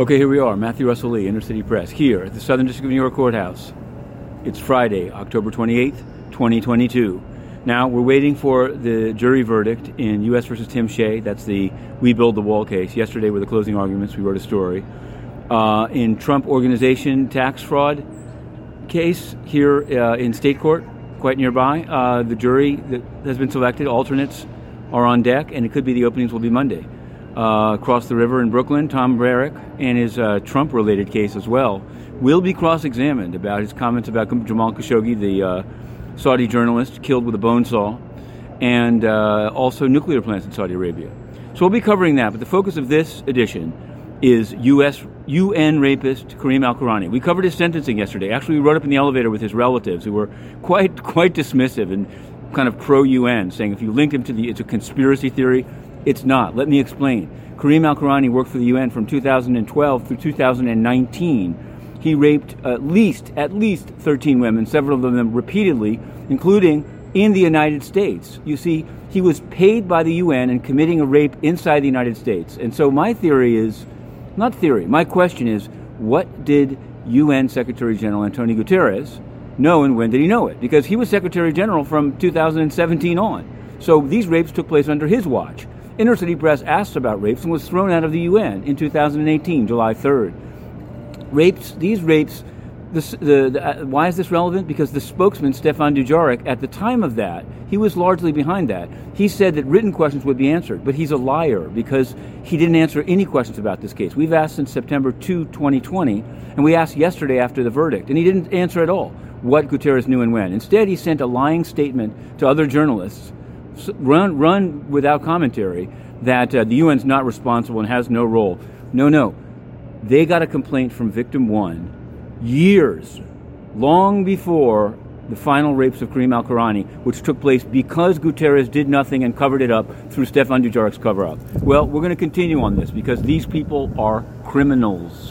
Okay, here we are, Matthew Russell Lee, Inner City Press, here at the Southern District of New York Courthouse. It's Friday, October 28th, 2022. Now, we're waiting for the jury verdict in U.S. versus Tim Shea. That's the We Build the Wall case. Yesterday were the closing arguments. We wrote a story. Uh, in Trump Organization tax fraud case here uh, in state court, quite nearby, uh, the jury that has been selected, alternates are on deck, and it could be the openings will be Monday uh, across the river in Brooklyn, Tom Barrack, and his uh, Trump related case as well, will be cross examined about his comments about Jamal Khashoggi, the uh, Saudi journalist killed with a bone saw, and uh, also nuclear plants in Saudi Arabia. So we'll be covering that, but the focus of this edition is U.S. UN rapist Karim Elkorany. We covered his sentencing yesterday. Actually, we rode up in the elevator with his relatives, who were quite quite dismissive and kind of pro UN, saying if you link him to the it's a conspiracy theory. It's not. Let me explain. Karim Elkorany worked for the UN from 2012 through 2019. He raped at least at least 13 women, several of them repeatedly, including in the United States. You see, he was paid by the UN and committing a rape inside the United States. And so my theory is not theory. My question is what did UN Secretary General Antonio Guterres know and when did he know it? Because he was Secretary General from 2017 on. So these rapes took place under his watch. Inner City Press asked about rapes and was thrown out of the UN in 2018, July 3rd. Rapes, these rapes, the, the, uh, why is this relevant? Because the spokesman, Stéphane Dujarric, at the time of that, he was largely behind that. He said that written questions would be answered, but he's a liar because he didn't answer any questions about this case. We've asked since September 2, 2020, and we asked yesterday after the verdict, and he didn't answer at all what Guterres knew and when. Instead, he sent a lying statement to other journalists run run without commentary that uh, the UN's not responsible and has no role. No, no. They got a complaint from victim one years, long before the final rapes of Karim Elkorany, which took place because Guterres did nothing and covered it up through Stéphane Dujarric's cover up. Well, we're going to continue on this because these people are criminals.